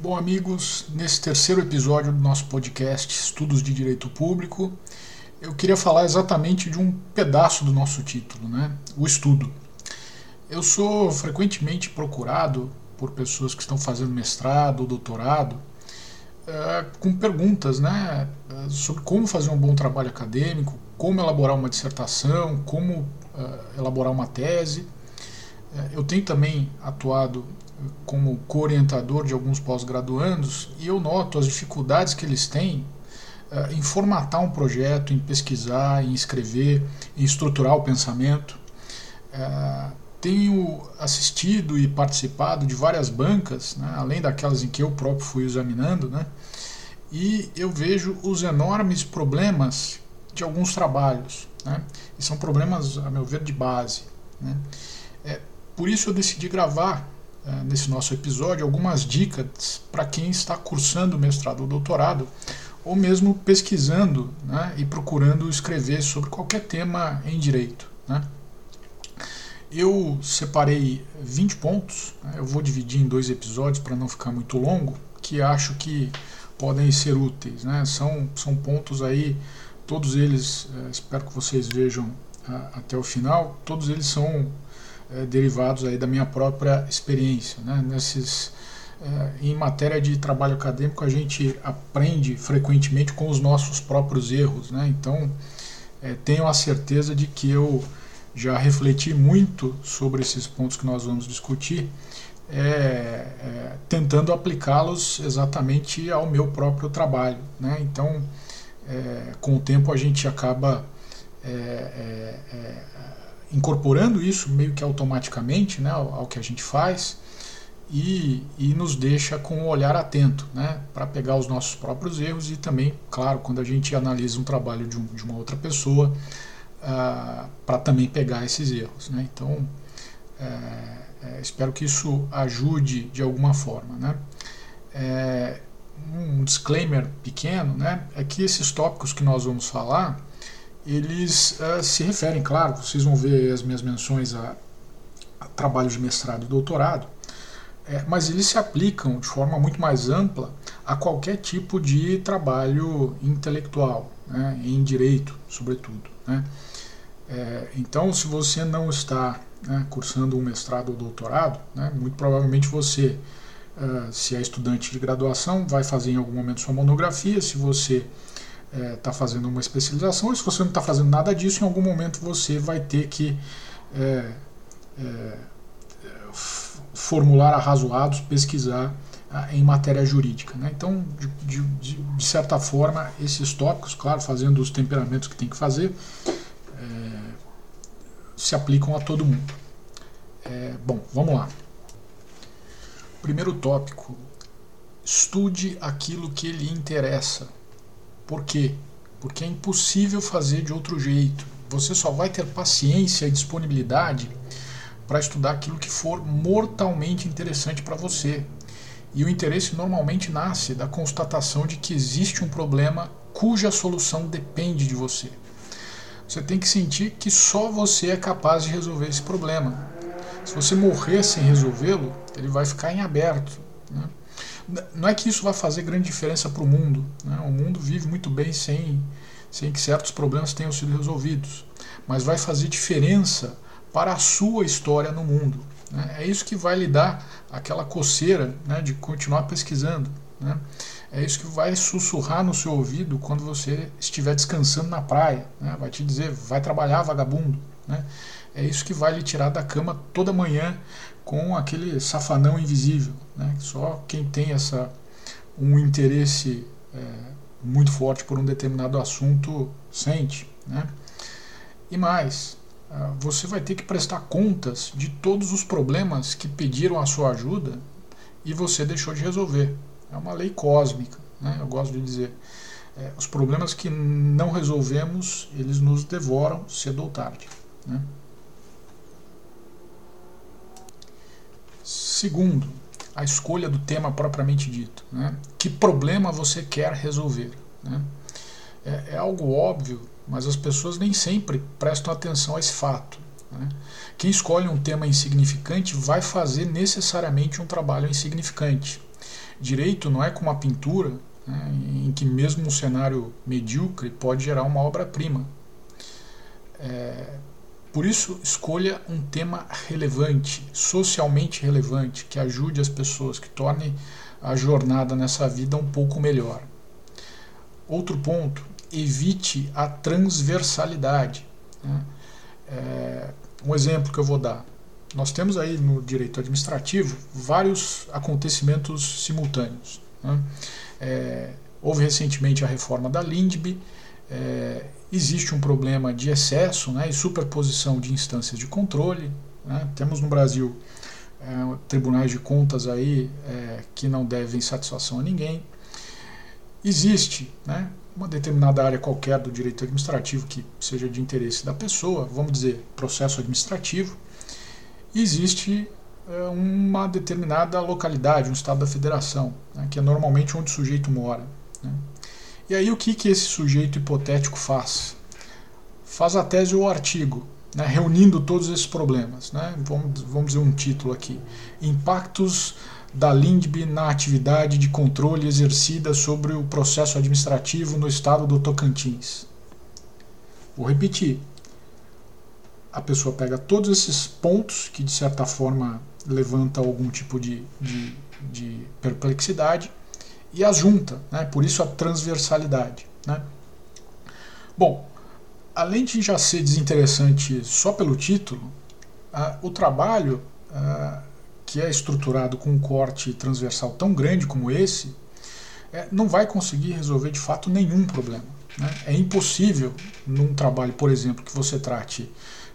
Bom, amigos, nesse terceiro episódio do nosso podcast Estudos de Direito Público, eu queria falar exatamente de um pedaço do nosso título, né? O estudo. Eu sou frequentemente procurado por pessoas que estão fazendo mestrado ou doutorado uh, com perguntas né, eh, sobre como fazer um bom trabalho acadêmico, como elaborar uma dissertação, como uh, elaborar uma tese. Eu tenho também atuado como co-orientador de alguns pós-graduandos e eu noto as dificuldades que eles têm uh, em formatar um projeto, em pesquisar, em escrever, em estruturar o pensamento. Uh, tenho assistido e participado de várias bancas, né, além daquelas em que eu próprio fui examinando, né, e eu vejo os enormes problemas de alguns trabalhos. Né, e são problemas, a meu ver, de base. Né. É, por isso eu decidi gravar nesse nosso episódio algumas dicas para quem está cursando mestrado ou doutorado, ou mesmo pesquisando né, e procurando escrever sobre qualquer tema em direito. Né. Eu separei 20 pontos, né, eu vou dividir em dois episódios para não ficar muito longo, que acho que podem ser úteis. Né. São, são pontos aí, todos eles, é, espero que vocês vejam até o final, todos eles são é, derivados aí da minha própria experiência. Né? Nesses, é, em matéria de trabalho acadêmico, a gente aprende frequentemente com os nossos próprios erros. Né? Então, é, tenho a certeza de que eu já refleti muito sobre esses pontos que nós vamos discutir, é, é, tentando aplicá-los exatamente ao meu próprio trabalho. Né? Então, é, com o tempo, a gente acaba incorporando isso meio que automaticamente né, ao, ao que a gente faz e, e, nos deixa com um olhar atento né, para pegar os nossos próprios erros e também, claro, quando a gente analisa um trabalho de, um, de uma outra pessoa, uh, para também pegar esses erros. Né? Então, é, é, espero que isso ajude de alguma forma. Né? É, um disclaimer pequeno né, é que esses tópicos que nós vamos falar eles uh, se referem, claro, vocês vão ver as minhas menções a, a trabalhos de mestrado e doutorado, é, mas eles se aplicam de forma muito mais ampla a qualquer tipo de trabalho intelectual, né, em direito, sobretudo. Né. É, então, se você não está né, cursando um mestrado ou doutorado, né, muito provavelmente você, uh, se é estudante de graduação, vai fazer em algum momento sua monografia. Se você está é, tá fazendo uma especialização, e se você não está fazendo nada disso, em algum momento você vai ter que é, é, formular arrazoados, pesquisar ah, em matéria jurídica. Né? Então, de, de, de, certa forma, esses tópicos, claro, fazendo os temperamentos que tem que fazer, é, se aplicam a todo mundo. É, bom, vamos lá. Primeiro tópico: estude aquilo que lhe interessa. Por quê? Porque é impossível fazer de outro jeito. Você só vai ter paciência e disponibilidade para estudar aquilo que for mortalmente interessante para você. E o interesse normalmente nasce da constatação de que existe um problema cuja solução depende de você. Você tem que sentir que só você é capaz de resolver esse problema. Se você morrer sem resolvê-lo, ele vai ficar em aberto. Né? Não é que isso vai fazer grande diferença para o mundo. Né? O mundo vive muito bem sem, sem que certos problemas tenham sido resolvidos. Mas vai fazer diferença para a sua história no mundo. Né? É isso que vai lhe dar aquela coceira né, de continuar pesquisando. Né? É isso que vai sussurrar no seu ouvido quando você estiver descansando na praia. Né? Vai te dizer, vai trabalhar, vagabundo. Né? É isso que vai lhe tirar da cama toda manhã com aquele safanão invisível. Né? Só quem tem essa, um interesse é, muito forte por um determinado assunto sente. Né? E mais, ah, você vai ter que prestar contas de todos os problemas que pediram a sua ajuda e você deixou de resolver. É uma lei cósmica, né? eu gosto de dizer. É, os problemas que não resolvemos, eles nos devoram cedo ou tarde. Né? Segundo, a escolha do tema propriamente dito. Né? Que problema você quer resolver? Né? É, é, algo óbvio, mas as pessoas nem sempre prestam atenção a esse fato. Né? Quem escolhe um tema insignificante vai fazer necessariamente um trabalho insignificante. Direito não é como a pintura, né, em que mesmo um cenário medíocre pode gerar uma obra-prima. É, por isso, escolha um tema relevante, socialmente relevante, que ajude as pessoas, que torne a jornada nessa vida um pouco melhor. Outro ponto, evite a transversalidade. Né? É, um exemplo que eu vou dar. Nós temos aí no direito administrativo vários acontecimentos simultâneos. Né? É, houve recentemente a reforma da LINDB, é, existe um problema de excesso né, e superposição de instâncias de controle. Né? Temos no Brasil é, tribunais de contas aí é, que não devem satisfação a ninguém. Existe né, uma determinada área qualquer do direito administrativo que seja de interesse da pessoa, vamos dizer, processo administrativo, existe é, uma determinada localidade, um estado da federação, né, que é normalmente onde o sujeito mora. Né. E aí o que, que esse sujeito hipotético faz? Faz a tese ou o artigo, né, reunindo todos esses problemas. Né, vamos, vamos dizer um título aqui. Impactos da LINDB na atividade de controle exercida sobre o processo administrativo no estado do Tocantins. Vou repetir. A pessoa pega todos esses pontos que de certa forma levanta algum tipo de, de, de perplexidade e as junta, né? por isso a transversalidade. Né? Bom, além de já ser desinteressante só pelo título, o trabalho que é estruturado com um corte transversal tão grande como esse é, não vai conseguir resolver de fato nenhum problema. Né? É impossível, num trabalho, por exemplo, que você trate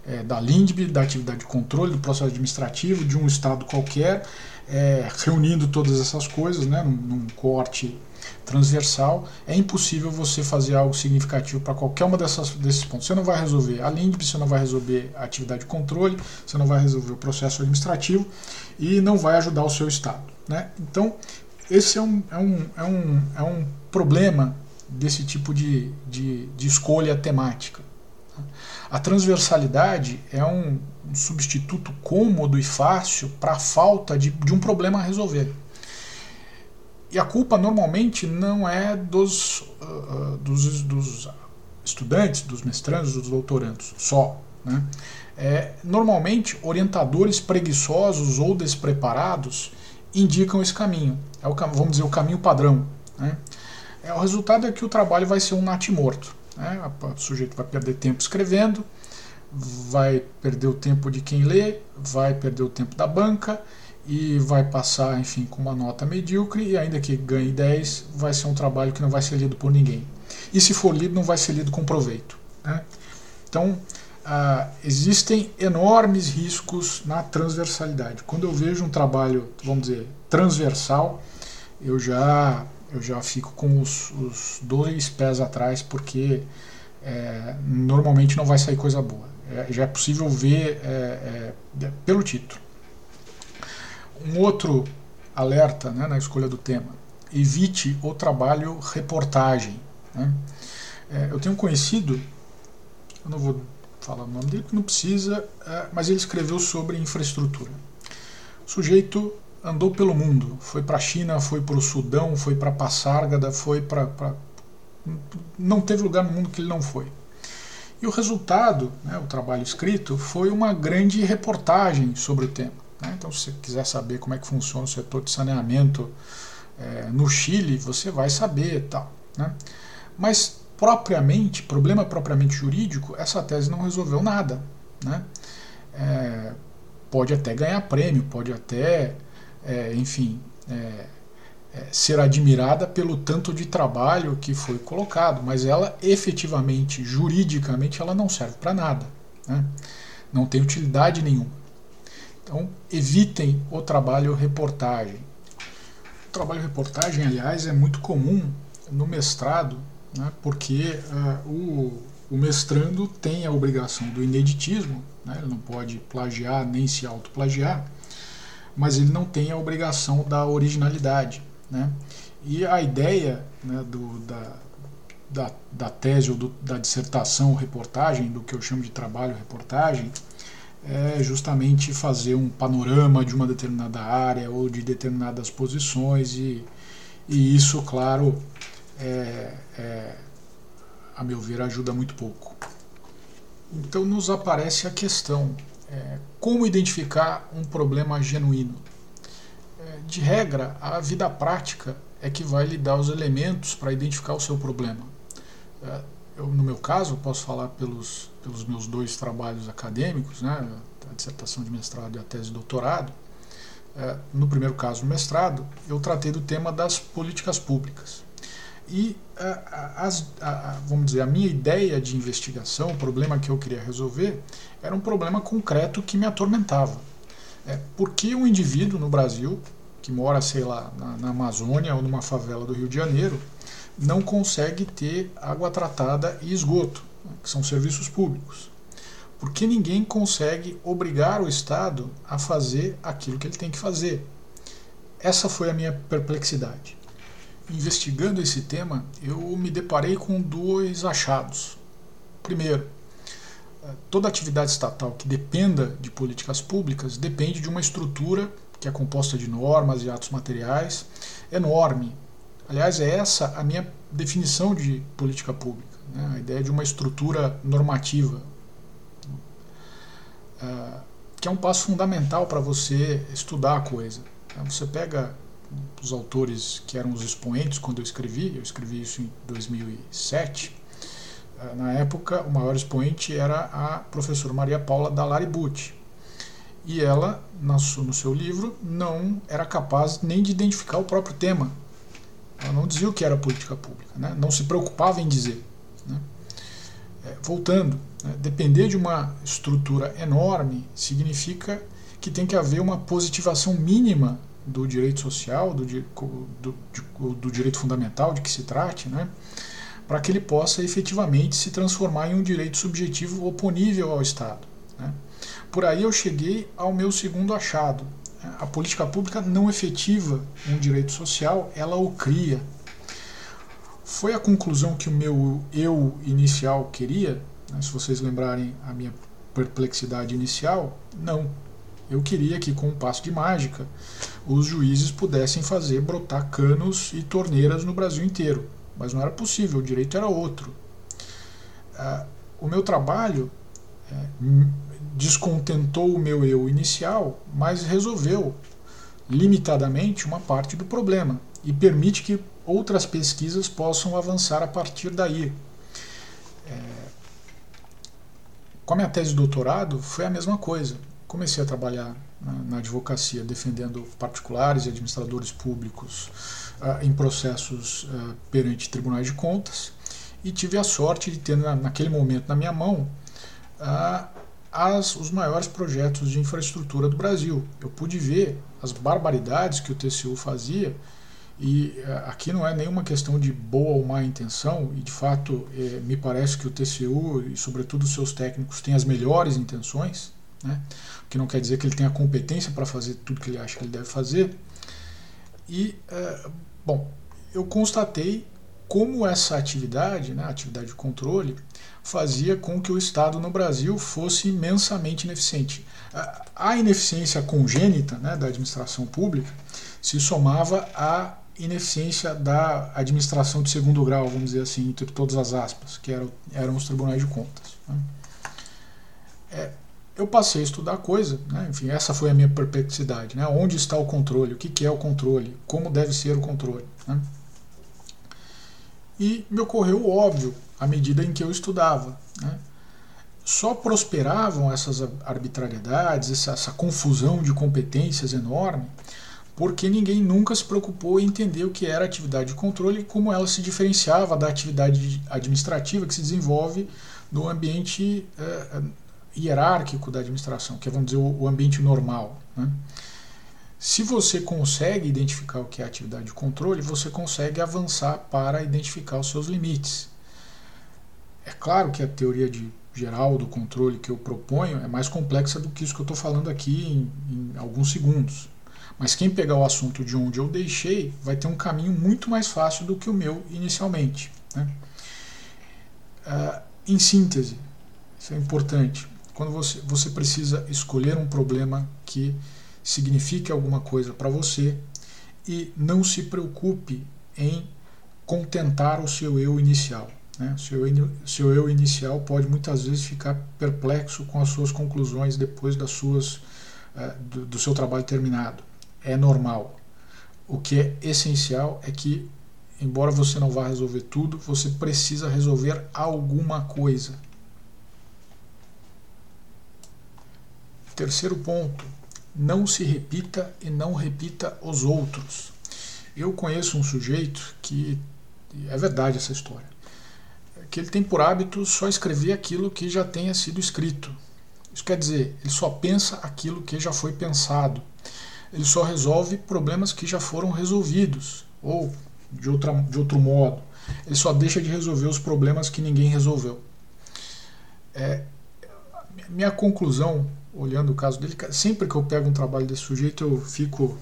é, da LINDB, da atividade de controle, do processo administrativo, de um estado qualquer, é, reunindo todas essas coisas né, num, num, corte transversal, é impossível você fazer algo significativo para qualquer uma dessas, desses pontos. Você não vai resolver a LINDB, você não vai resolver a atividade de controle, você não vai resolver o processo administrativo e não vai ajudar o seu Estado. Né? Então, esse é um, é um, é um, é um problema desse tipo de, de, de escolha temática. A transversalidade é um, substituto cômodo e fácil para a falta de, de um problema a resolver. E a culpa normalmente não é dos, uh, dos, dos, estudantes, dos mestrandos, dos doutorandos só. Né? É, normalmente, orientadores preguiçosos ou despreparados indicam esse caminho. É o, vamos dizer, o caminho padrão. Né? É, o resultado é que o trabalho vai ser um natimorto. Né? O sujeito vai perder tempo escrevendo, vai perder o tempo de quem lê, vai perder o tempo da banca e vai passar, enfim, com uma nota medíocre e ainda que ganhe 10, vai ser um trabalho que não vai ser lido por ninguém. E se for lido, não vai ser lido com proveito. Né? Então, ah, existem enormes riscos na transversalidade. Quando eu vejo um trabalho, vamos dizer, transversal, eu já eu já fico com os, os dois pés atrás porque é, normalmente não vai sair coisa boa. É, já é possível ver é, é pelo título. Um outro alerta né, na escolha do tema: evite o trabalho reportagem. Né? É, eu tenho um conhecido, eu não vou falar o nome dele, porque não precisa, mas ele escreveu sobre infraestrutura. O sujeito andou pelo mundo, foi para a China, foi para o Sudão, foi para Passárgada, foi para. Pra... Não teve lugar no mundo que ele não foi. E o resultado, né, o trabalho escrito, foi uma grande reportagem sobre o tema. Né? Então, se você quiser saber como é que funciona o setor de saneamento é, no Chile, você vai saber tal. Né? Mas, propriamente, problema propriamente jurídico, essa tese não resolveu nada. Né? É, pode até ganhar prêmio, pode até é, enfim, é, é, ser admirada pelo tanto de trabalho que foi colocado, mas ela efetivamente, juridicamente, ela não serve para nada. Né? Não tem utilidade nenhuma. Então, evitem o trabalho reportagem. O trabalho reportagem, aliás, é muito comum no mestrado, né, porque uh, o, o mestrando tem a obrigação do ineditismo, né, ele não pode plagiar nem se autoplagiar, mas ele não tem a obrigação da originalidade. Né? E a ideia né, do, da, da, da, tese ou do, da dissertação reportagem, do que eu chamo de trabalho reportagem, é justamente fazer um panorama de uma determinada área ou de determinadas posições e, e isso, claro, é, é, a meu ver, ajuda muito pouco. Então nos aparece a questão: é, como identificar um problema genuíno? É, de regra, a vida prática é que vai lhe dar os elementos para identificar o seu problema. É, eu, no meu caso, posso falar pelos, pelos meus dois trabalhos acadêmicos, né, a dissertação de mestrado e a tese de doutorado. É, no primeiro caso, o mestrado, eu tratei do tema das políticas públicas. E, a, vamos dizer, a minha ideia de investigação, o problema que eu queria resolver, era um problema concreto que me atormentava. É, por que um indivíduo no Brasil, que mora, sei lá, na, na Amazônia ou numa favela do Rio de Janeiro, não consegue ter água tratada e esgoto, que são serviços públicos. Porque ninguém consegue obrigar o Estado a fazer aquilo que ele tem que fazer. Essa foi a minha perplexidade. Investigando esse tema, eu me deparei com dois achados. Primeiro, toda atividade estatal que dependa de políticas públicas depende de uma estrutura que é composta de normas e atos materiais enorme, Aliás, é essa a minha definição de política pública, né? a ideia de uma estrutura normativa, uh, que é um passo fundamental para você estudar a coisa. Né? Você pega os autores que eram os expoentes quando eu escrevi, eu escrevi isso em 2007. Uh, na época, o maior expoente era a professora Maria Paula Dalari Butti. E ela, no seu livro, não era capaz nem de identificar o próprio tema ela não dizia o que era política pública, né? não se preocupava em dizer. Né? É, voltando, né? depender de uma estrutura enorme significa que tem que haver uma positivação mínima do direito social, do, do, do, direito fundamental de que se trate, né? para que ele possa efetivamente se transformar em um direito subjetivo oponível ao Estado. Né? Por aí eu cheguei ao meu segundo achado, a política pública não efetiva um direito social, ela o cria. Foi a conclusão que o meu eu inicial queria, né, se vocês lembrarem a minha perplexidade inicial, não. Eu queria que, com um passo de mágica, os juízes pudessem fazer brotar canos e torneiras no Brasil inteiro. Mas não era possível, o direito era outro. Ah, o meu trabalho é, descontentou o meu eu inicial, mas resolveu limitadamente uma parte do problema e permite que outras pesquisas possam avançar a partir daí. É... Com a minha tese de doutorado foi a mesma coisa. Comecei a trabalhar na, advocacia defendendo particulares e administradores públicos uh, em processos uh, perante tribunais de contas e tive a sorte de ter na, naquele momento na minha mão uh, as, os maiores projetos de infraestrutura do Brasil. Eu pude ver as barbaridades que o TCU fazia, e eh, aqui não é nenhuma questão de boa ou má intenção, e de fato é, me parece que o TCU e, sobretudo, seus técnicos têm as melhores intenções, né? que não quer dizer que ele tenha competência para fazer tudo que ele acha que ele deve fazer. E, é, bom, eu constatei como essa atividade, né, atividade de controle, fazia com que o Estado no Brasil fosse imensamente ineficiente. A ineficiência congênita né, da administração pública se somava à ineficiência da administração de segundo grau, vamos dizer assim, entre todas as aspas, que eram, eram os tribunais de contas. Né. É, eu passei a estudar coisa, né, enfim, essa foi a minha perplexidade. Né, onde está o controle? O que, que é o controle? Como deve ser o controle? Né. E me ocorreu o óbvio à medida em que eu estudava. Né? Só prosperavam essas arbitrariedades, essa, essa confusão de competências enorme, porque ninguém nunca se preocupou em entender o que era atividade de controle e como ela se diferenciava da atividade administrativa que se desenvolve no ambiente é, hierárquico da administração, que é, vamos dizer, o, ambiente normal. Né? Se você consegue identificar o que é atividade de controle, você consegue avançar para identificar os seus limites. É claro que a teoria de geral do controle que eu proponho é mais complexa do que isso que eu estou falando aqui em, em, alguns segundos. Mas quem pegar o assunto de onde eu deixei vai ter um caminho muito mais fácil do que o meu inicialmente. Né? Uh, em síntese, isso é importante. Quando você, você precisa escolher um problema que signifique alguma coisa para você e não se preocupe em contentar o seu eu inicial. Né? Seu, seu eu inicial pode muitas vezes ficar perplexo com as suas conclusões depois das suas, uh, do, do seu trabalho terminado. É normal. O que é essencial é que, embora você não vá resolver tudo, você precisa resolver alguma coisa. Terceiro ponto: não se repita e não repita os outros. Eu conheço um sujeito que é verdade essa história, que ele tem por hábito só escrever aquilo que já tenha sido escrito. Isso quer dizer, ele só pensa aquilo que já foi pensado. Ele só resolve problemas que já foram resolvidos, ou de, outra, de outro modo, ele só deixa de resolver os problemas que ninguém resolveu. É, minha conclusão olhando o caso dele, sempre que eu pego um trabalho desse sujeito, eu fico.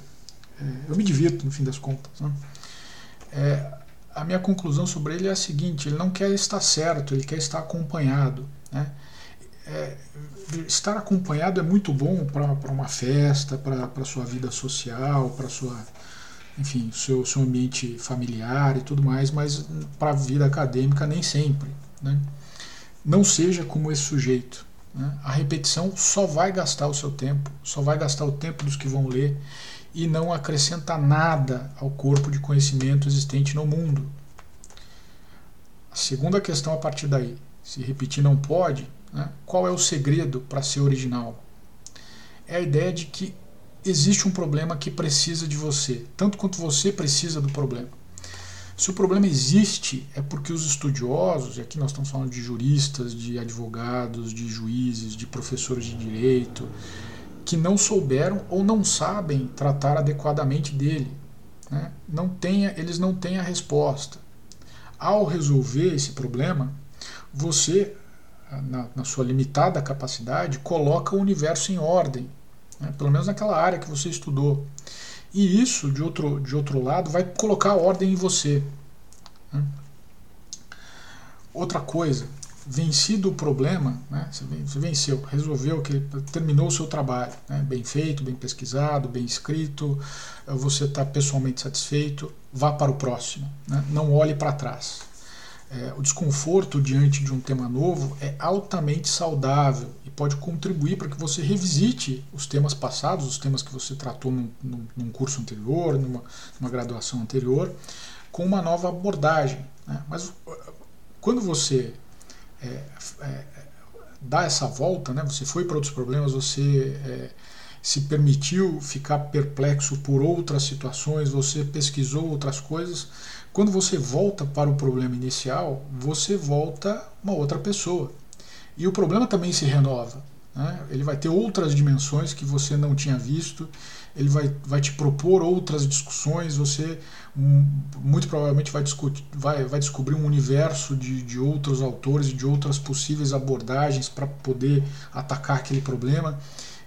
É, eu me divirto, no fim das contas. Né? É, a minha conclusão sobre ele é a seguinte: ele não quer estar certo, ele quer estar acompanhado. Né? É, estar acompanhado é muito bom para uma festa, para a sua vida social, para sua enfim, seu, seu ambiente familiar e tudo mais, mas para a vida acadêmica nem sempre. Né? Não seja como esse sujeito. Né? A repetição só vai gastar o seu tempo, só vai gastar o tempo dos que vão ler e não acrescenta nada ao corpo de conhecimento existente no mundo. A segunda questão a partir daí, se repetir não pode, né? qual é o segredo para ser original? É a ideia de que existe um problema que precisa de você, tanto quanto você precisa do problema. Se o problema existe, é porque os estudiosos, e aqui nós estamos falando de juristas, de advogados, de juízes, de professores de direito, que não souberam ou não sabem tratar adequadamente dele. Né? Não tenha, eles não têm a resposta. Ao resolver esse problema, você, na, na sua limitada capacidade, coloca o universo em ordem, né? pelo menos naquela área que você estudou. E isso, de outro, de outro lado, vai colocar ordem em você. Né? Outra coisa, vencido o problema, né? você venceu, resolveu, que terminou o seu trabalho, né? bem feito, bem pesquisado, bem escrito, você está pessoalmente satisfeito, vá para o próximo, né? não olhe para trás. É, o desconforto diante de um tema novo é altamente saudável e pode contribuir para que você revisite os temas passados, os temas que você tratou num, num, curso anterior, numa, numa, graduação anterior, com uma nova abordagem. Né? Mas quando você é, é, dá essa volta, né? você foi para outros problemas, você é, se permitiu ficar perplexo por outras situações, você pesquisou outras coisas quando você volta para o problema inicial, você volta uma outra pessoa. E o problema também se renova. Né? Ele vai ter outras dimensões que você não tinha visto, ele vai, vai te propor outras discussões, você um, muito provavelmente vai, discutir, vai, vai descobrir um universo de, de outros autores e de outras possíveis abordagens para poder atacar aquele problema.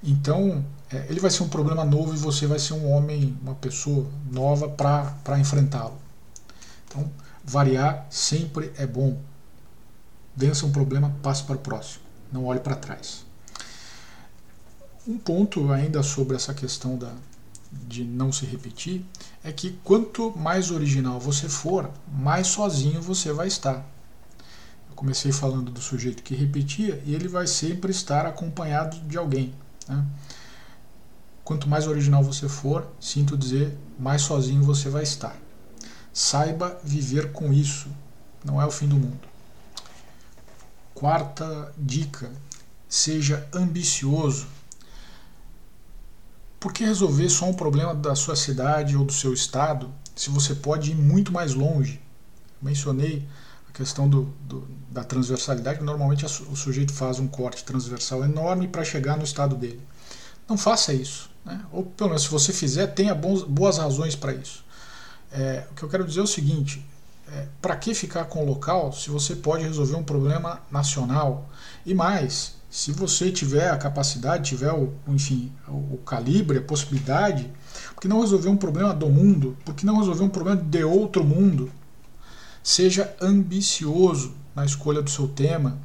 Então, é, ele vai ser um problema novo e você vai ser um homem, uma pessoa nova para enfrentá-lo. Então, variar sempre é bom. Vença um problema, passe para o próximo. Não olhe para trás. Um ponto ainda sobre essa questão da, de não se repetir é que quanto mais original você for, mais sozinho você vai estar. Eu comecei falando do sujeito que repetia e ele vai sempre estar acompanhado de alguém. Né? Quanto mais original você for, sinto dizer, mais sozinho você vai estar. Saiba viver com isso, não é o fim do mundo. Quarta dica: seja ambicioso. Por que resolver só um problema da sua cidade ou do seu estado se você pode ir muito mais longe? Mencionei a questão do, do, da transversalidade, normalmente o sujeito faz um corte transversal enorme para chegar no estado dele. Não faça isso. Né? Ou pelo menos se você fizer, tenha bons, boas razões para isso. É, o que eu quero dizer é o seguinte: é, para que ficar com o local se você pode resolver um problema nacional? E mais, se você tiver a capacidade, tiver o, enfim, o, o calibre, a possibilidade, por que não resolver um problema do mundo? Por que não resolver um problema de outro mundo? Seja ambicioso na escolha do seu tema.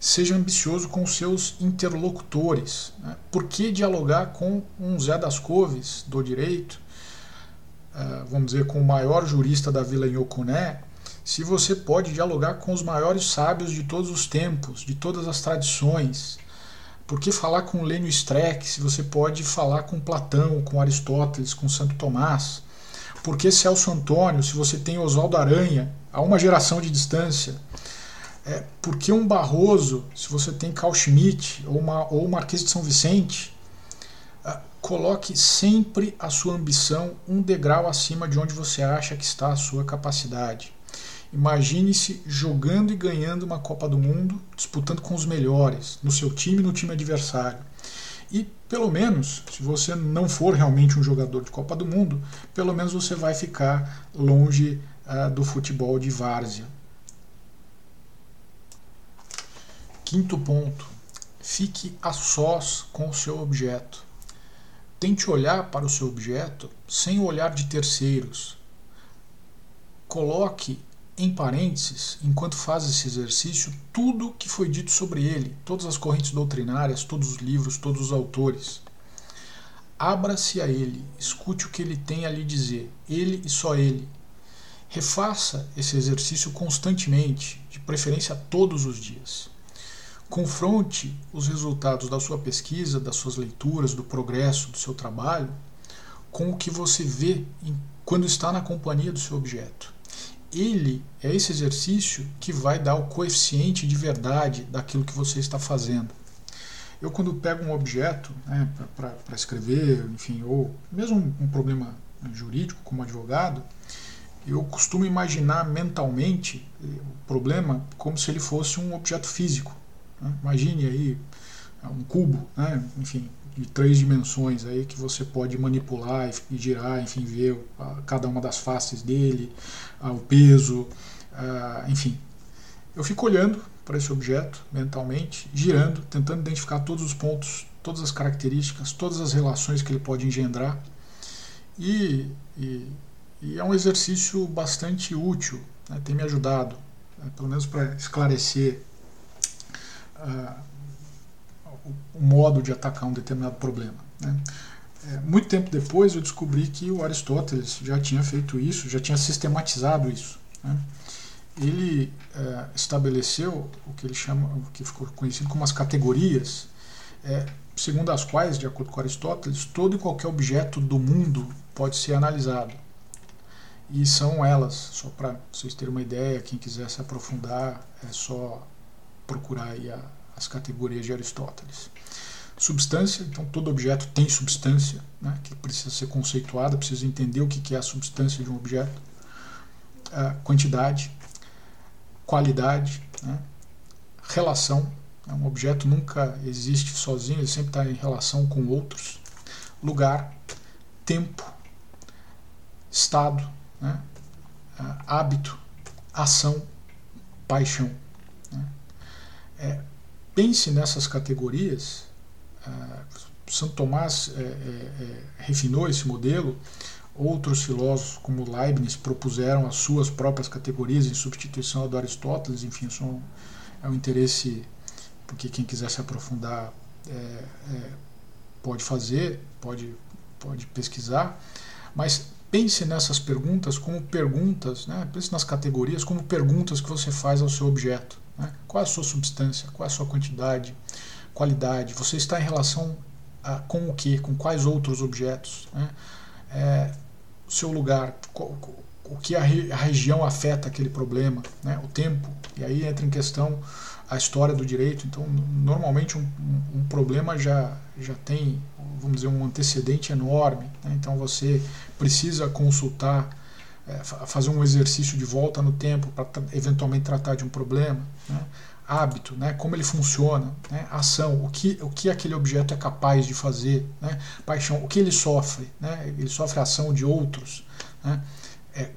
Seja ambicioso com seus interlocutores. Né? Por que dialogar com um Zé das Coves do direito, vamos dizer, com o maior jurista da Vila Inhocuné, se você pode dialogar com os maiores sábios de todos os tempos, de todas as tradições? Por que falar com Lênio Streck se você pode falar com Platão, com Aristóteles, com Santo Tomás? Por que Celso Antônio se você tem Oswaldo Aranha a uma geração de distância? É, por que um Barroso se você tem Carl Schmitt ou, uma, ou Marquês de São Vicente? Coloque sempre a sua ambição um degrau acima de onde você acha que está a sua capacidade. Imagine-se jogando e ganhando uma Copa do Mundo, disputando com os melhores, no seu time e no time adversário. E pelo menos, se você não for realmente um jogador de Copa do Mundo, pelo menos você vai ficar longe uh, do futebol de várzea. Quinto ponto: fique a sós com o seu objeto. Tente olhar para o seu objeto sem o olhar de terceiros. Coloque em parênteses, enquanto faz esse exercício, tudo que foi dito sobre ele, todas as correntes doutrinárias, todos os livros, todos os autores. Abra-se a ele, escute o que ele tem a lhe dizer, ele e só ele. Refaça esse exercício constantemente, de preferência todos os dias. Confronte os resultados da sua pesquisa, das suas leituras, do progresso do seu trabalho, com o que você vê quando está na companhia do seu objeto ele é esse exercício que vai dar o coeficiente de verdade daquilo que você está fazendo. Eu, quando pego um objeto né, para escrever, enfim, ou mesmo um problema jurídico como advogado, eu costumo imaginar mentalmente o problema como se ele fosse um objeto físico. Né? Imagine aí um cubo, né? enfim, de três dimensões aí que você pode manipular e girar, enfim, ver cada uma das faces dele, o peso, enfim. Eu fico olhando para esse objeto mentalmente, girando, tentando identificar todos os pontos, todas as características, todas as relações que ele pode engendrar. E, e, e é um exercício bastante útil, né? tem me ajudado, né? pelo menos para esclarecer o modo de atacar um determinado problema. Né? É, muito tempo depois eu descobri que o Aristóteles já tinha feito isso, já tinha sistematizado isso. Né? Ele é, estabeleceu o que ele chama, o que ficou conhecido como as categorias, é, segundo as quais, de acordo com Aristóteles, todo e qualquer objeto do mundo pode ser analisado. E são elas, só para vocês terem uma ideia, quem quiser se aprofundar, é só procurar aí a, as categorias de Aristóteles. Substância, então todo objeto tem substância, né, que precisa ser conceituada, precisa entender o que é a substância de um objeto. quantidade, qualidade, né, relação. Né, um objeto nunca existe sozinho, ele sempre está em relação com outros. Lugar, tempo, estado, né, hábito, ação, paixão. É, pense nessas categorias. Uh, Santo Tomás é, é, é, refinou esse modelo, outros filósofos como Leibniz propuseram as suas próprias categorias em substituição do Aristóteles, enfim, isso é um interesse, porque quem quiser se aprofundar é, é, pode fazer, pode, pode pesquisar, mas pense nessas perguntas como perguntas, né? pense nas categorias como perguntas que você faz ao seu objeto. Né? Qual é a sua substância? Qual é a sua quantidade? Qualidade? Você está em relação a, com o que? Com quais outros objetos? Né? É, seu lugar, qual, o que a, a, região afeta aquele problema, né? o tempo, e aí entra em questão a história do direito. Então, normalmente, um, um, um problema já, já tem, vamos dizer, um antecedente enorme. Né? Então, você precisa consultar é, fazer um exercício de volta no tempo para eventualmente tratar de um problema, né? hábito, né? como ele funciona, né? ação, o que, o que aquele objeto é capaz de fazer, né? paixão, o que ele sofre, né? ele sofre a ação de outros. Né? É,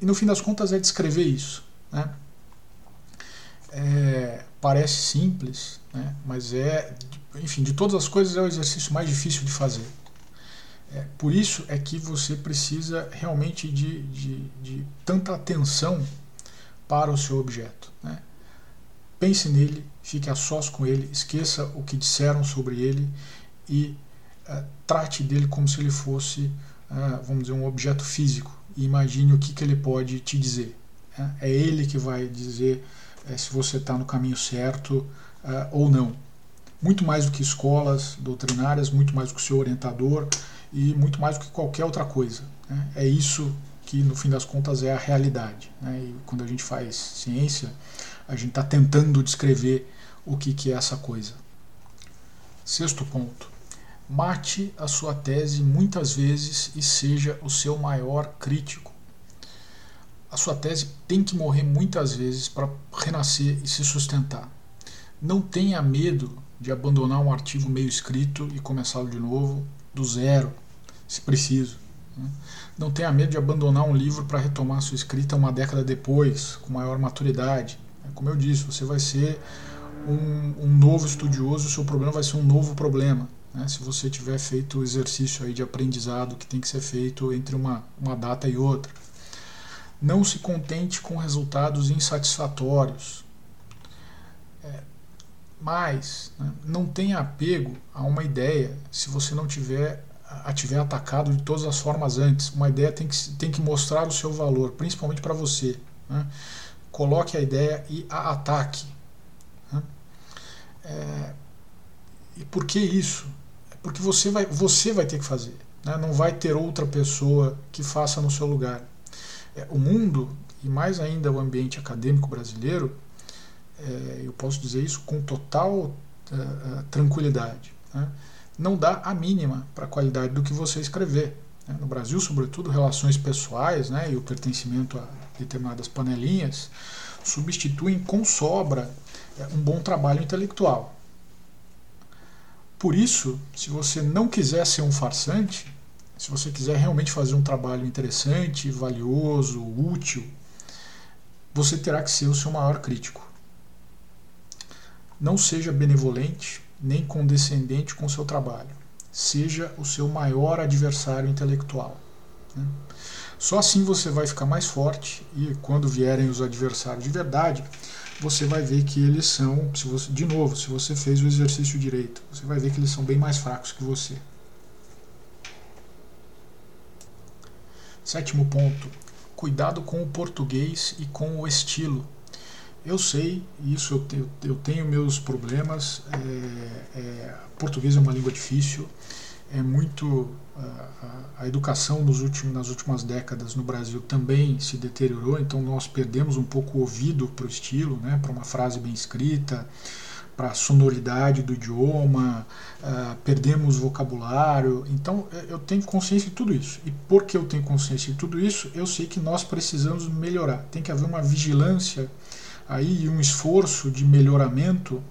e no fim das contas é descrever isso. Né? É, parece simples, né? mas é, enfim, de todas as coisas é o exercício mais difícil de fazer. É, por isso é que você precisa realmente de, de, de tanta atenção para o seu objeto. Né? pense nele, fique a sós com ele, esqueça o que disseram sobre ele e uh, trate dele como se ele fosse, uh, vamos dizer, um objeto físico e imagine o que, que ele pode te dizer. Né? É ele que vai dizer uh, se você está no caminho certo ou não. Muito mais do que escolas doutrinárias, muito mais do que o seu orientador e muito mais do que qualquer outra coisa. Né? É isso que no fim das contas é a realidade. Né? E quando a gente faz ciência, a gente está tentando descrever o que, que é essa coisa. Sexto ponto. Mate a sua tese muitas vezes e seja o seu maior crítico. A sua tese tem que morrer muitas vezes para renascer e se sustentar. Não tenha medo de abandonar um artigo meio escrito e começá-lo de novo, do zero, se preciso. Né? Não tenha medo de abandonar um livro para retomar sua escrita uma década depois, com maior maturidade. Como eu disse, você vai ser um, um novo estudioso, o seu problema vai ser um novo problema. Né? Se você tiver feito o exercício aí de aprendizado que tem que ser feito entre uma, uma data e outra. Não se contente com resultados insatisfatórios. É, mas né, não tenha apego a uma ideia se você não tiver a tiver atacado de todas as formas antes. Uma ideia tem que, tem que mostrar o seu valor, principalmente para você. Né? Coloque a ideia e a ataque. Né? É, e por que isso? Porque você vai, você vai ter que fazer. Né? Não vai ter outra pessoa que faça no seu lugar. É, o mundo, e mais ainda o ambiente acadêmico brasileiro, é, eu posso dizer isso com total uh, tranquilidade. Né? Não dá a mínima para a qualidade do que você escrever. Né? No Brasil, sobretudo, relações pessoais né, e o pertencimento a determinadas panelinhas substituem com sobra é, um bom trabalho intelectual. Por isso, se você não quiser ser um farsante, se você quiser realmente fazer um trabalho interessante, valioso, útil, você terá que ser o seu maior crítico. Não seja benevolente, nem condescendente com seu trabalho. Seja o seu maior adversário intelectual. Né? Só assim você vai ficar mais forte e quando vierem os adversários de verdade, você vai ver que eles são, se você, de novo, se você fez o exercício direito, você vai ver que eles são bem mais fracos que você. Sétimo ponto: cuidado com o português e com o estilo. Eu sei, isso eu tenho, eu tenho meus problemas. É, é, português é uma língua difícil. É muito a, a educação nos últimos, nas últimas décadas no Brasil também se deteriorou. Então nós perdemos um pouco o ouvido para o estilo, né, para uma frase bem escrita, para a sonoridade do idioma. Uh, perdemos vocabulário. Então eu tenho consciência de tudo isso. E porque eu tenho consciência de tudo isso, eu sei que nós precisamos melhorar. Tem que haver uma vigilância aí um esforço de melhoramento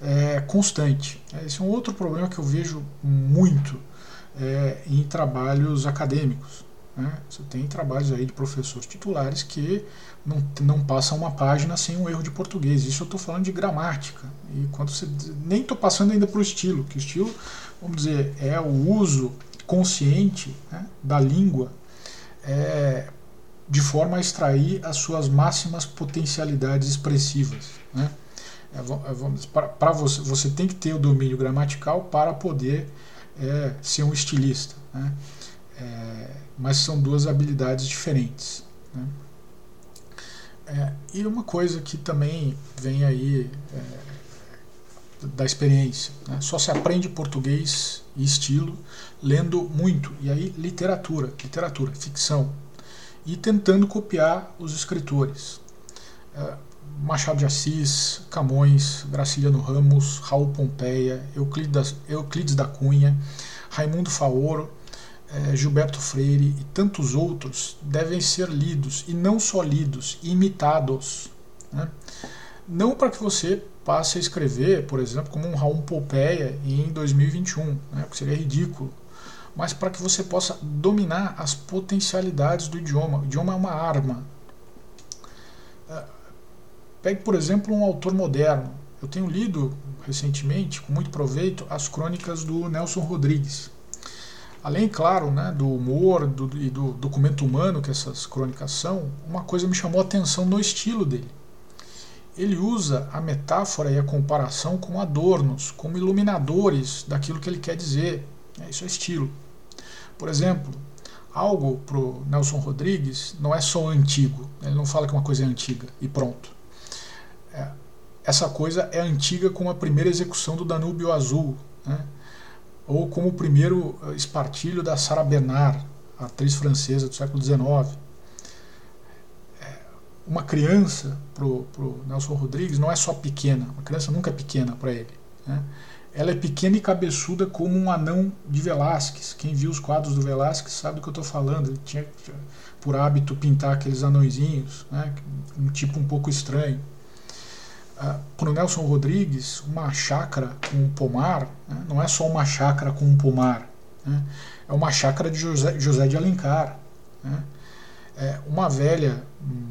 é, constante. Esse é um outro problema que eu vejo muito é, em trabalhos acadêmicos. Né? Você tem trabalhos aí de professores titulares que não, não passam uma página sem um erro de português. Isso eu estou falando de gramática. E quando você nem estou passando ainda para o estilo, que o estilo, vamos dizer, é o uso consciente né, da língua é, de forma a extrair as suas máximas potencialidades expressivas. Né? É, é para você, você tem que ter o domínio gramatical para poder é, ser um estilista. Né? É, mas são duas habilidades diferentes. Né? É, e uma coisa que também vem aí é, da experiência: né? só se aprende português e estilo lendo muito. E aí, literatura, literatura, ficção, e tentando copiar os escritores. É, Machado de Assis, Camões, Graciliano Ramos, Raul Pompeia, Euclides, Euclides da Cunha, Raimundo Faoro, é, Gilberto Freire e tantos outros devem ser lidos, e não só lidos, imitados. Né? Não para que você passe a escrever, por exemplo, como um Raul Pompeia em 2021, né? porque seria ridículo mas para que você possa dominar as potencialidades do idioma. O idioma é uma arma. É, pegue, por exemplo, um autor moderno. Eu tenho lido recentemente, com muito proveito, as crônicas do Nelson Rodrigues. Além, claro, né, do humor do, e do documento humano que essas crônicas são, uma coisa me chamou a atenção no estilo dele. ele usa a metáfora e a comparação como adornos, como iluminadores daquilo que ele quer dizer. É, isso é estilo. Por exemplo, algo para o Nelson Rodrigues não é só antigo. Ele não fala que uma coisa é antiga e pronto. É, essa coisa é antiga como a primeira execução do Danúbio Azul, né? ou como o primeiro eh, espartilho da Sarah Bernard, atriz francesa do século XIX. É, uma criança, para o Nelson Rodrigues, não é só pequena, uma criança nunca é pequena para ele. Né? Ela é pequena e cabeçuda como um anão de Velázquez. Quem viu os quadros do Velázquez sabe do que eu estou falando. Ele tinha por hábito pintar aqueles anõezinhos, né? um tipo um pouco estranho. Ah, para o Nelson Rodrigues, uma chácara com um pomar né? não é só uma chácara com um pomar. Né? É uma chácara de José, José de Alencar. Né? É uma velha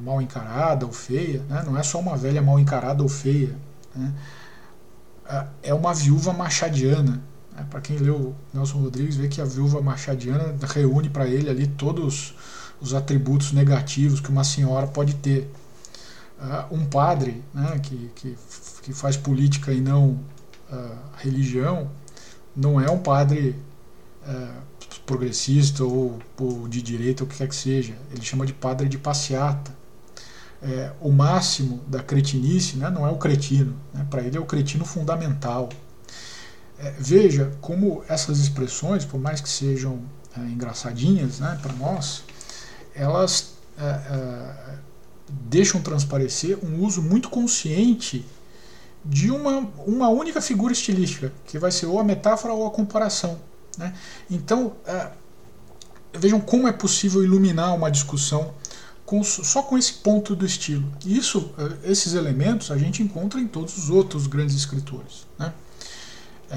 mal encarada ou feia, né? não é só uma velha mal encarada ou feia. É uma viúva machadiana. Né? Para quem leu Nelson Rodrigues, vê que a viúva machadiana reúne para ele ali todos os atributos negativos que uma senhora pode ter. Uh, um padre né, que, que, que, faz política e não uh, religião não é um padre uh, progressista ou, ou, de direita, ou o que quer que seja. Ele chama de padre de passeata é, o máximo da cretinice né, não é o cretino, né, para ele é o cretino fundamental. É, veja como essas expressões, por mais que sejam é, engraçadinhas né, para nós, elas é, é, deixam transparecer um uso muito consciente de uma, uma única figura estilística, que vai ser ou a metáfora ou a comparação. Né? Então, é, vejam como é possível iluminar uma discussão com, só com esse ponto do estilo. Isso, eh, esses elementos a gente encontra em todos os outros grandes escritores. Né? É,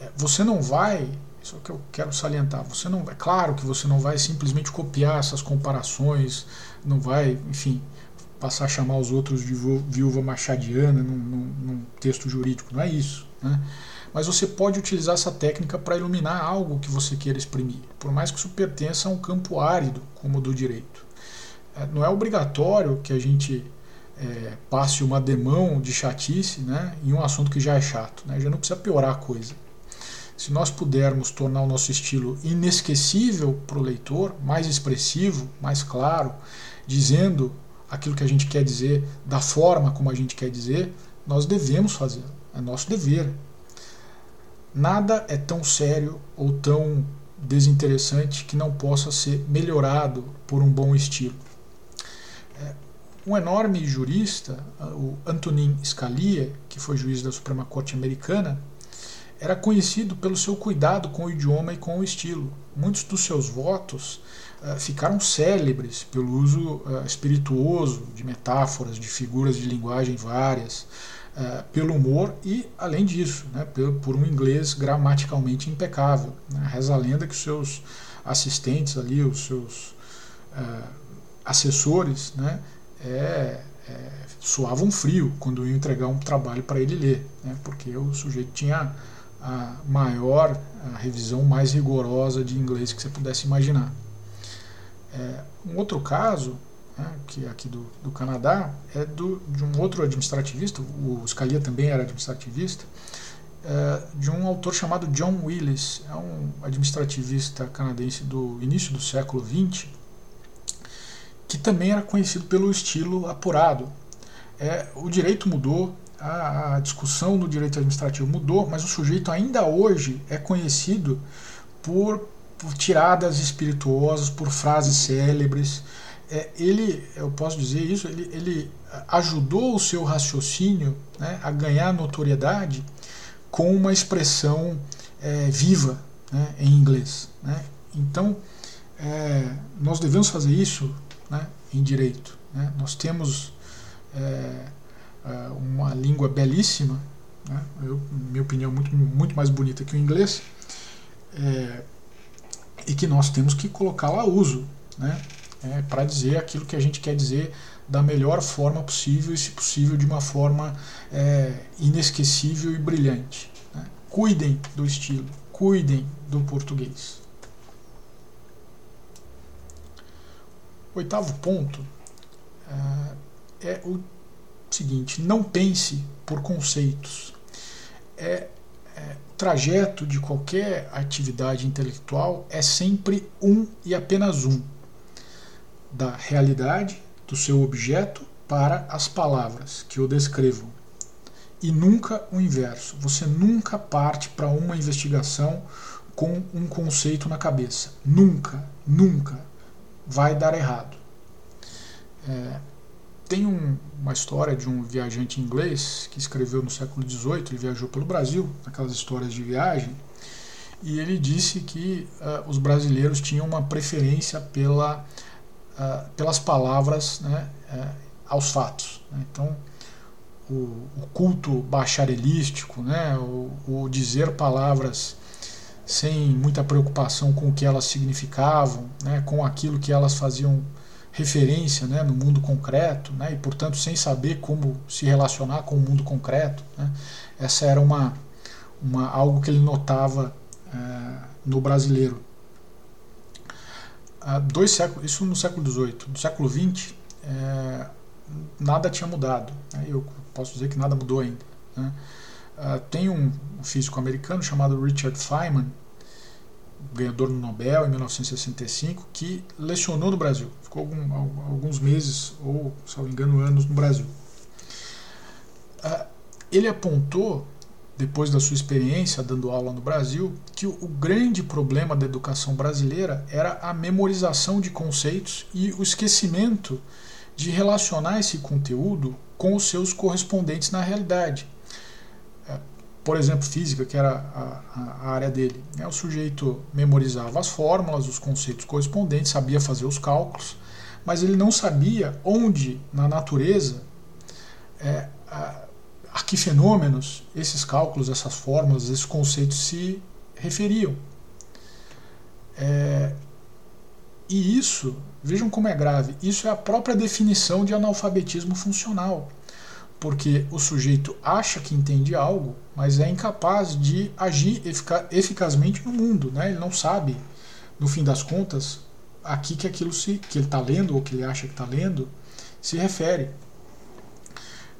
é, você não vai, isso é o que eu quero salientar, você não é claro que você não vai simplesmente copiar essas comparações, não vai, enfim, passar a chamar os outros de viúva machadiana num, num, num texto jurídico, não é isso. Né? Mas você pode utilizar essa técnica para iluminar algo que você queira exprimir, por mais que isso pertença a um campo árido como o do direito. É, não é obrigatório que a gente é, passe uma demão de chatice né, em um assunto que já é chato. Né, já não precisa piorar a coisa. Se nós pudermos tornar o nosso estilo inesquecível para o leitor, mais expressivo, mais claro, dizendo aquilo que a gente quer dizer da forma como a gente quer dizer, nós devemos fazer. É nosso dever. Nada é tão sério ou tão desinteressante que não possa ser melhorado por um bom estilo. Um enorme jurista, o Antonin Scalia, que foi juiz da Suprema Corte Americana, era conhecido pelo seu cuidado com o idioma e com o estilo. Muitos dos seus votos uh, ficaram célebres pelo uso uh, espirituoso de metáforas, de figuras de linguagem várias, uh, pelo humor e, além disso, né, por, um inglês gramaticalmente impecável. Né? Reza a lenda que os seus assistentes ali, os seus assessores, né, é, é, suava um frio quando iam entregar um trabalho para ele ler, né, porque o sujeito tinha a maior, a revisão mais rigorosa de inglês que você pudesse imaginar. É, um outro caso, né, que é aqui do, do Canadá, é do, de um outro administrativista, o Scalia também era administrativista, é, de um autor chamado John Willis, é um administrativista canadense do início do século XX, que também era conhecido pelo estilo apurado. É, o direito mudou, a, a discussão no direito administrativo mudou, mas o sujeito ainda hoje é conhecido por, por tiradas espirituosas, por frases célebres. É, ele, eu posso dizer isso, ele, ele ajudou o seu raciocínio né, a ganhar notoriedade com uma expressão é, viva né, em inglês. Né? Então, é, nós devemos fazer isso né, em direito. Né? Nós temos é, é, uma língua belíssima, né? Eu, minha opinião, muito, muito mais bonita que o inglês, é, e que nós temos que colocá-la a uso né? Para dizer aquilo que a gente quer dizer da melhor forma possível e, se possível, de uma forma é, inesquecível e brilhante. Né? Cuidem do estilo, cuidem do português. Oitavo ponto é, é o seguinte: não pense por conceitos. É, é, trajeto de qualquer atividade intelectual é sempre um e apenas um da realidade do seu objeto para as palavras que o descrevam. E nunca o inverso. Você nunca parte para uma investigação com um conceito na cabeça. Nunca, nunca vai dar errado. É, tem um, uma história de um viajante inglês que escreveu no século XVIII, ele viajou pelo Brasil, aquelas histórias de viagem, e ele disse que uh, os brasileiros tinham uma preferência pela, uh, pelas palavras né, uh, aos fatos. Né? Então, o, o, culto bacharelístico, né, o, o dizer palavras sem muita preocupação com o que elas significavam, né, com aquilo que elas faziam referência né, no mundo concreto, né, e portanto sem saber como se relacionar com o mundo concreto. Né, essa era uma, uma, algo que ele notava é, no brasileiro. Há dois séculos, isso no século XVIII. No século XX, é, nada tinha mudado. Né, eu posso dizer que nada mudou ainda. Né. tem um físico americano chamado Richard Feynman, ganhador do Nobel em 1965, que lecionou no Brasil. Ficou algum, alguns meses, ou, se não me engano, anos no Brasil. Ah, ele apontou, depois da sua experiência dando aula no Brasil, que o grande problema da educação brasileira era a memorização de conceitos e o esquecimento de relacionar esse conteúdo com os seus correspondentes na realidade por exemplo, física, que era a, área dele. Né? O sujeito memorizava as fórmulas, os conceitos correspondentes, sabia fazer os cálculos, mas ele não sabia onde na natureza, é, a que fenômenos esses cálculos, essas fórmulas, esses conceitos se referiam. É, e isso, vejam como é grave, isso é a própria definição de analfabetismo funcional porque o sujeito acha que entende algo, mas é incapaz de agir eficazmente no mundo, né? Ele não sabe, no fim das contas, aqui que aquilo se, que ele está lendo ou que ele acha que está lendo se refere.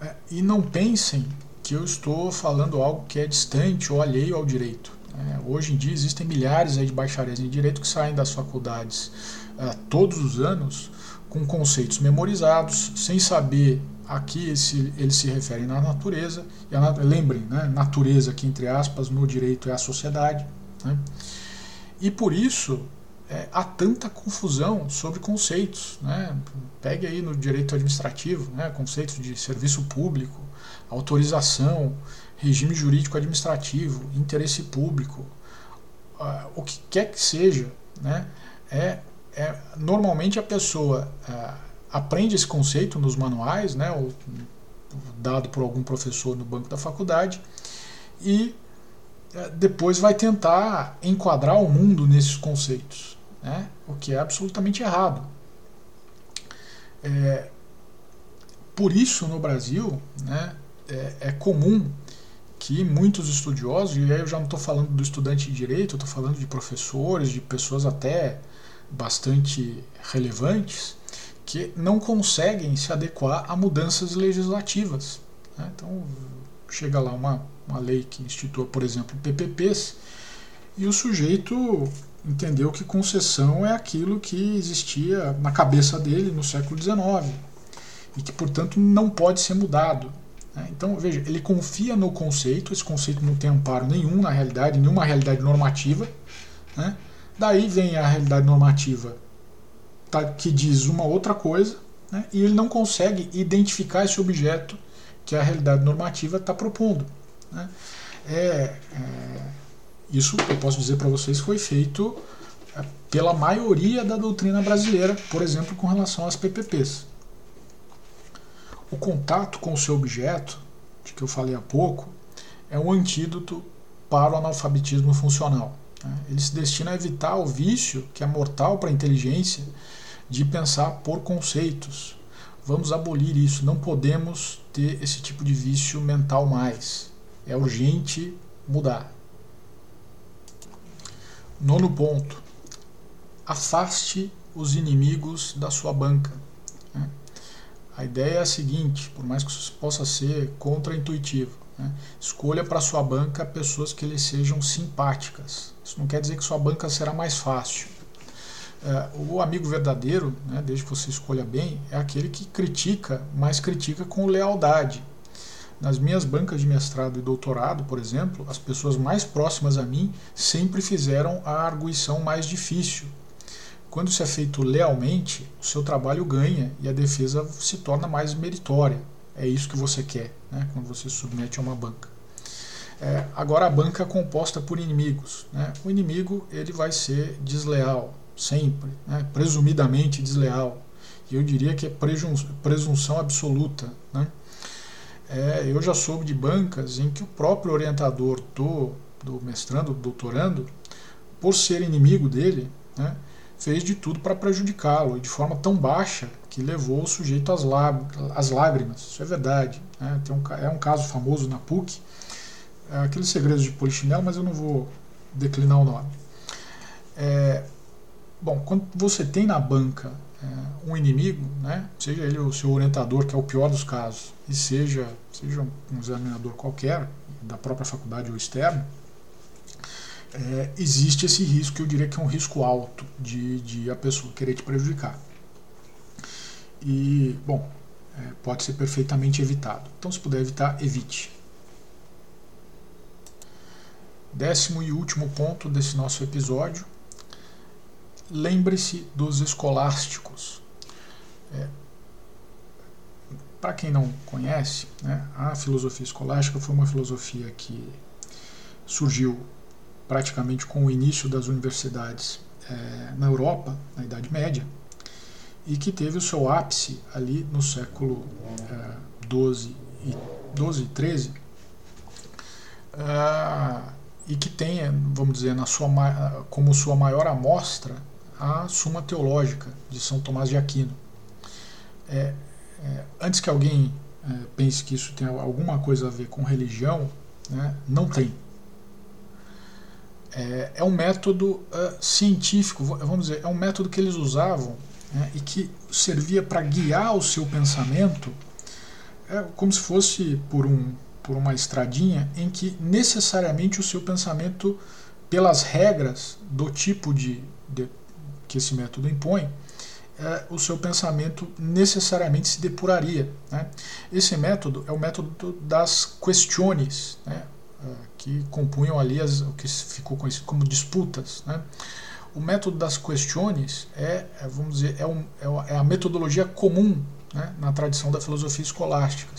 É, e não pensem que eu estou falando algo que é distante ou alheio ao direito. É, hoje em dia existem milhares de bacharéis em direito que saem das faculdades é, todos os anos com conceitos memorizados, sem saber Aqui esse, eles se referem na natureza, a, lembrem, né, natureza que entre aspas no direito é a sociedade. Né? E por isso é, há tanta confusão sobre conceitos. Né? Pegue aí no direito administrativo, né, conceitos de serviço público, autorização, regime jurídico administrativo, interesse público, uh, o que quer que seja, né, é, é normalmente a pessoa uh, aprende esse conceito nos manuais, né, ou, dado por algum professor no banco da faculdade, e é, depois vai tentar enquadrar o mundo nesses conceitos, né, o que é absolutamente errado. É, por isso, no Brasil, né, é, é comum que muitos estudiosos, e aí eu já não estou falando do estudante de direito, estou falando de professores, de pessoas até bastante relevantes, que não conseguem se adequar a mudanças legislativas. Né? Então, chega lá uma, uma lei que institui, por exemplo, PPPs, e o sujeito entendeu que concessão é aquilo que existia na cabeça dele no século XIX e que, portanto, não pode ser mudado. Né? Então, veja, ele confia no conceito, esse conceito não tem amparo nenhum na realidade, nenhuma realidade normativa. Né? Daí vem a realidade normativa tá, que diz uma outra coisa né, e ele não consegue identificar esse objeto que a realidade normativa está propondo. Né. É, é, isso eu posso dizer para vocês foi feito é, pela maioria da doutrina brasileira, por exemplo, com relação às PPPs. O contato com o seu objeto, de que eu falei há pouco, é um antídoto para o analfabetismo funcional. Né. Ele se destina a evitar o vício que é mortal para a inteligência de pensar por conceitos. Vamos abolir isso. Não podemos ter esse tipo de vício mental mais. É urgente mudar. Nono ponto. Afaste os inimigos da sua banca. Né? a ideia é a seguinte, por mais que isso possa ser contraintuitivo, né? escolha para sua banca pessoas que lhe sejam simpáticas. Isso não quer dizer que sua banca será mais fácil. É, o amigo verdadeiro, né, desde que você escolha bem, é aquele que critica, mas critica com lealdade. Nas minhas bancas de mestrado e doutorado, por exemplo, as pessoas mais próximas a mim sempre fizeram a arguição mais difícil, quando isso é feito lealmente, o seu trabalho ganha e a defesa se torna mais meritória. É isso que você quer né, quando você se submete a uma banca. É, agora a banca é composta por inimigos. Né? O inimigo ele vai ser desleal, sempre, né? presumidamente desleal. E eu diria que é presunção absoluta. Né? É, eu já soube de bancas em que o próprio orientador do, do mestrando, do doutorando, por ser inimigo dele, né, fez de tudo para prejudicá-lo, e de forma tão baixa que levou o sujeito às, às lágrimas. Isso é verdade. Né? Tem um, é um caso famoso na PUC, é aqueles segredos de Polichinelo, mas eu não vou declinar o nome. É, bom, quando você tem na banca é, um inimigo, né, seja ele o seu orientador, que é o pior dos casos, e seja, seja um examinador qualquer, da própria faculdade ou externo, é, existe esse risco, eu diria que é um risco alto de, de a pessoa querer te prejudicar. E, bom, é, pode ser perfeitamente evitado. Então, se puder evitar, evite. Décimo e último ponto desse nosso episódio. Lembre-se dos escolásticos. É, Para quem não conhece, né, a filosofia escolástica foi uma filosofia que surgiu praticamente com o início das universidades é, na Europa, na Idade Média, e que teve o seu ápice ali no século XII é, e 12 13, é, e que tem, vamos dizer, na sua, como sua maior amostra a Suma Teológica de São Tomás de Aquino. É, é, antes que alguém é, pense que isso tem alguma coisa a ver com religião, né, não tem. É, é um método uh, científico, vamos dizer, é um método que eles usavam né, e que servia para guiar o seu pensamento, é como se fosse por, um, por uma estradinha em que necessariamente o seu pensamento, pelas regras do tipo de, de que esse método impõe, é, o seu pensamento necessariamente se depuraria. Né? Esse método é o método das questiones, né? que compunham ali as, o que ficou conhecido como disputas. Né? O método das questiones é, é vamos dizer, é, um, é, é a metodologia comum né, na tradição da filosofia escolástica.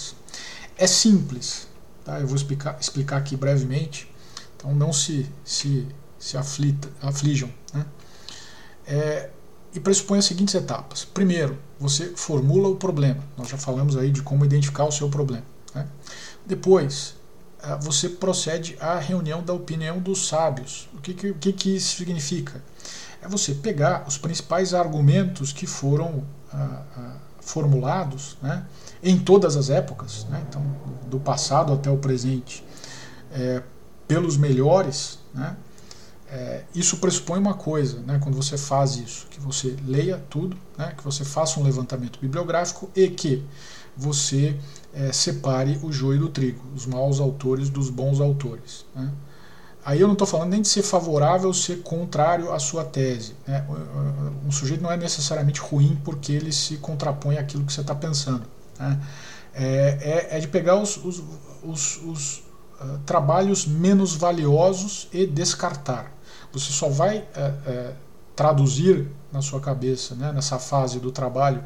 É simples, tá? eu vou explicar, explicar aqui brevemente, então não se, se, se aflita, aflijam. Né? É, e pressupõe as seguintes etapas. Primeiro, você formula o problema. Nós já falamos aí de como identificar o seu problema. Né? Depois, ah, você procede à reunião da opinião dos sábios. O que, que, que isso significa? É você pegar os principais argumentos que foram ah, ah, formulados né, em todas as épocas, né, então, do passado até o presente, é, pelos melhores. Né, é, isso pressupõe uma coisa, né, quando você faz isso, que você leia tudo, né, que você faça um levantamento bibliográfico e que você é, separe o joio do trigo, os maus autores dos bons autores. Né? Aí eu não estou falando nem de ser favorável ou ser contrário à sua tese. Né? Um sujeito não é necessariamente ruim porque ele se contrapõe àquilo que você está pensando. Né? É, é, é, de pegar os, os, os, os uh, trabalhos menos valiosos e descartar. Você só vai uh, uh, traduzir na sua cabeça, né, nessa fase do trabalho,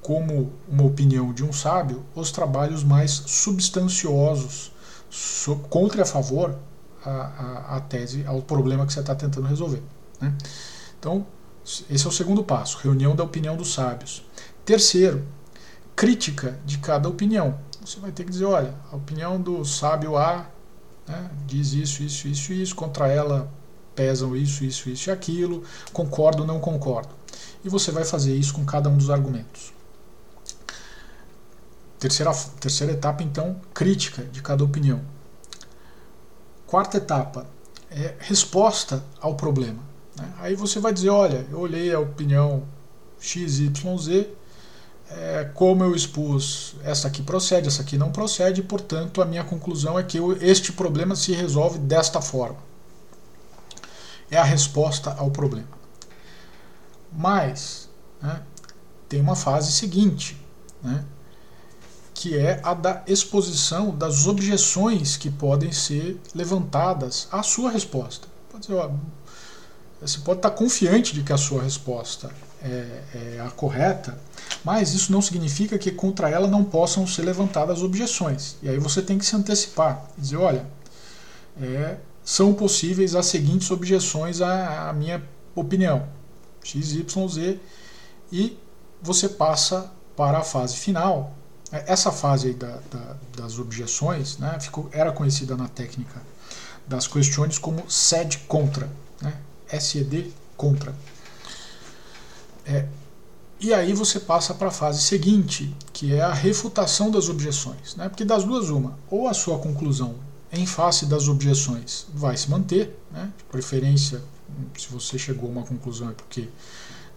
como uma opinião de um sábio, os trabalhos mais substanciosos contra e a favor a tese, ao problema que você está tentando resolver. Né? Então, esse é o segundo passo, reunião da opinião dos sábios. Terceiro, crítica de cada opinião. Você vai ter que dizer, olha, a opinião do sábio A né, diz isso, isso, isso, isso, contra ela pesam isso, isso, isso e aquilo, concordo ou não concordo. E você vai fazer isso com cada um dos argumentos. Terceira, terceira etapa, então, crítica de cada opinião. Quarta etapa, é resposta ao problema. Né? Aí você vai dizer, olha, eu olhei a opinião XYZ, é, como eu expus, essa aqui procede, essa aqui não procede, portanto a minha conclusão é que eu, este problema se resolve desta forma. É a resposta ao problema. Mas né, tem uma fase seguinte, né, que é a da exposição das objeções que podem ser levantadas à sua resposta. Pode ó, você pode estar confiante de que a sua resposta é, é, a correta, mas isso não significa que contra ela não possam ser levantadas objeções. E aí você tem que se antecipar, dizer, olha, é, são possíveis as seguintes objeções à, à minha opinião, x, y, z, e você passa para a fase final. Essa fase da, da, das objeções né, ficou, era conhecida na técnica das questões como sed contra, né, SED contra. É, e aí você passa para a fase seguinte, que é a refutação das objeções. Né? Porque das duas, uma, ou a sua conclusão em face das objeções vai se manter, né? de preferência, se você chegou a uma conclusão é porque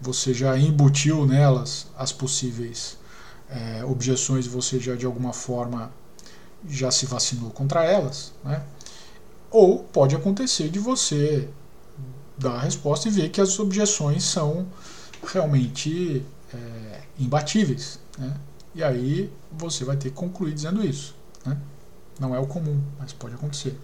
você já embutiu nelas as possíveis é, objeções e você já de alguma forma já se vacinou contra elas. Né? Ou pode acontecer de você dar a resposta e ver que as objeções são realmente é, imbatíveis. Né? E aí você vai ter que concluir dizendo isso. Né? Não é o comum, mas pode acontecer.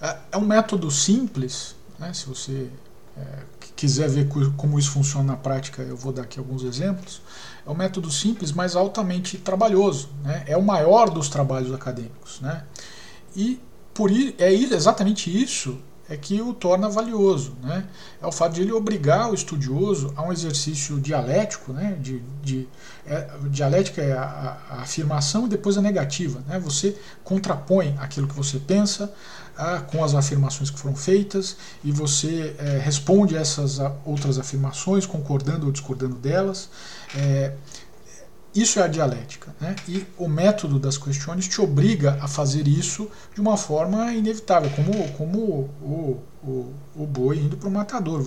É, é um método simples, né? se você é, quiser ver como isso funciona na prática, eu vou dar aqui alguns exemplos. É um método simples, mas altamente trabalhoso. Né? É o maior dos trabalhos acadêmicos. Né? E por, é exatamente isso é que o torna valioso. Né? É o fato de ele obrigar o estudioso a um exercício dialético, né? de, de é, dialética é a, a, afirmação e depois a negativa. Né? Você contrapõe aquilo que você pensa a, com as afirmações que foram feitas e você é, responde essas outras afirmações, concordando ou discordando delas. É, isso é a dialética. Né? E o método das questões te obriga a fazer isso de uma forma inevitável, como, como o, o, o boi indo para o matador.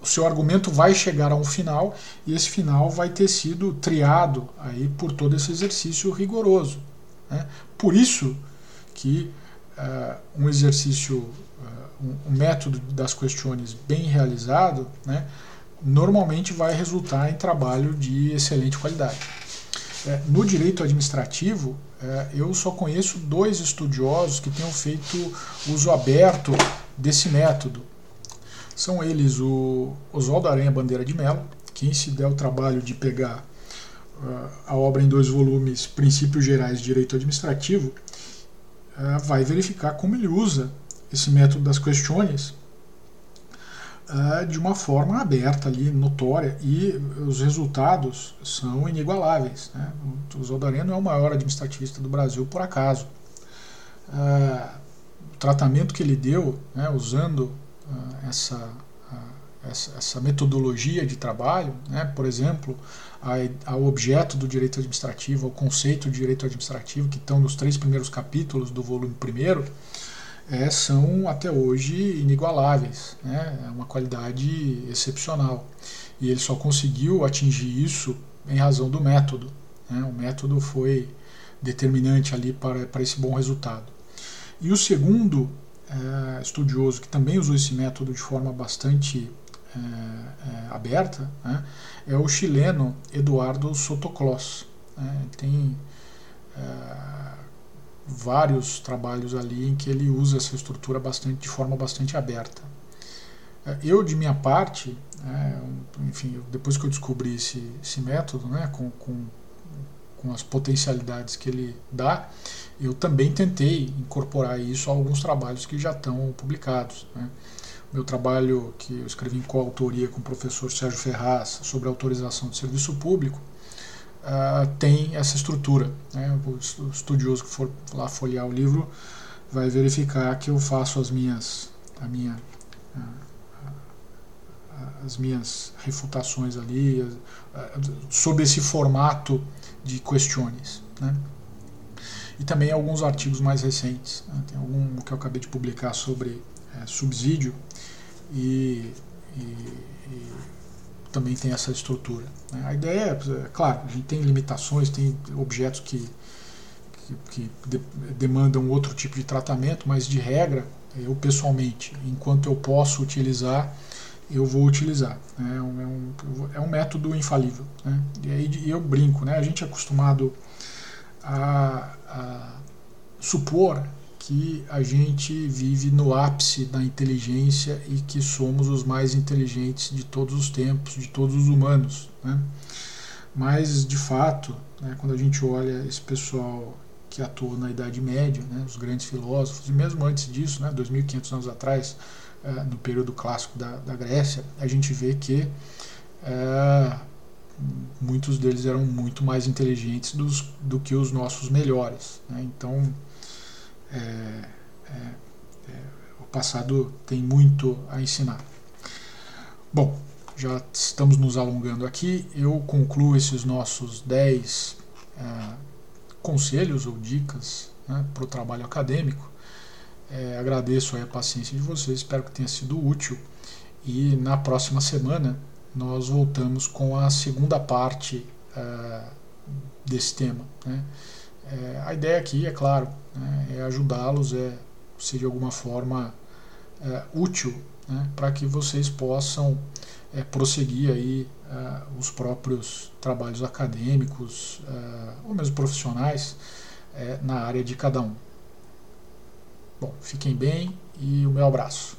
O seu argumento vai chegar a um final e esse final vai ter sido triado aí por todo esse exercício rigoroso. Né? Por isso que uh, um exercício, uh, um, um, método das questões bem realizado, né, normalmente vai resultar em trabalho de excelente qualidade. É, no direito administrativo, é, eu só conheço dois estudiosos que tenham feito uso aberto desse método. São eles o Oswaldo Aranha Bandeira de Mello, quem se der o trabalho de pegar uh, a obra em dois volumes, Princípios Gerais de Direito Administrativo, uh, vai verificar como ele usa esse método das questões uh, de uma forma aberta ali, notória, e os resultados são inigualáveis. Né? O Zoldareno é o maior administrativista do Brasil por acaso. Uh, o tratamento que ele deu, né, usando essa, essa, essa, metodologia de trabalho, né, por exemplo, ao objeto do direito administrativo, ao conceito de direito administrativo, que estão nos três primeiros capítulos do volume primeiro, é, são até hoje inigualáveis, né? é uma qualidade excepcional. E ele só conseguiu atingir isso em razão do método. Né? O método foi determinante ali para, para esse bom resultado. E o segundo é, estudioso que também usou esse método de forma bastante é, é, aberta né? é o chileno Eduardo Sotoclós. Né? Tem é, vários trabalhos ali em que ele usa essa estrutura bastante, de forma bastante aberta. É, eu, de minha parte, é, enfim, depois que eu descobri esse, esse método, né, com, com, com as potencialidades que ele dá, eu também tentei incorporar isso a alguns trabalhos que já estão publicados. Né. Meu trabalho, que eu escrevi em coautoria com o professor Sérgio Ferraz sobre autorização de serviço público, uh, tem essa estrutura. Né? O estudioso que for lá folhear o livro vai verificar que eu faço as minhas, a minha, uh, as minhas refutações ali uh, sob esse formato de questões. Né? E também alguns artigos mais recentes. Né? Tem algum que eu acabei de publicar sobre é, subsídio e, e, e também tem essa estrutura. Né? A ideia é, é, claro, a gente tem limitações, tem objetos que, que, que de, demandam outro tipo de tratamento, mas de regra, eu pessoalmente, enquanto eu posso utilizar, eu vou utilizar. Né? É, um, é um método infalível. Né? E aí eu brinco, né? a gente é acostumado a, a supor que a gente vive no ápice da inteligência e que somos os mais inteligentes de todos os tempos, de todos os humanos. Né? Mas, de fato, né, quando a gente olha esse pessoal que atuou na Idade Média, né, os grandes filósofos, e mesmo antes disso, né, 2.500 anos atrás, é, no período clássico da, da Grécia, a gente vê que é, muitos deles eram muito mais inteligentes dos, do que os nossos melhores. Né? Então, o passado tem muito a ensinar. Bom, já estamos nos alongando aqui, eu concluo esses nossos 10 é, conselhos ou dicas né, para o trabalho acadêmico. É, agradeço a paciência de vocês, espero que tenha sido útil. E na próxima semana nós voltamos com a segunda parte é, desse tema. Né? É, a ideia aqui, é claro, né, é ajudá-los, é ser de alguma forma é, útil né, para que vocês possam é, prosseguir aí é, os próprios trabalhos acadêmicos é, ou mesmo profissionais é, na área de cada um. Bom, fiquem bem e o meu abraço.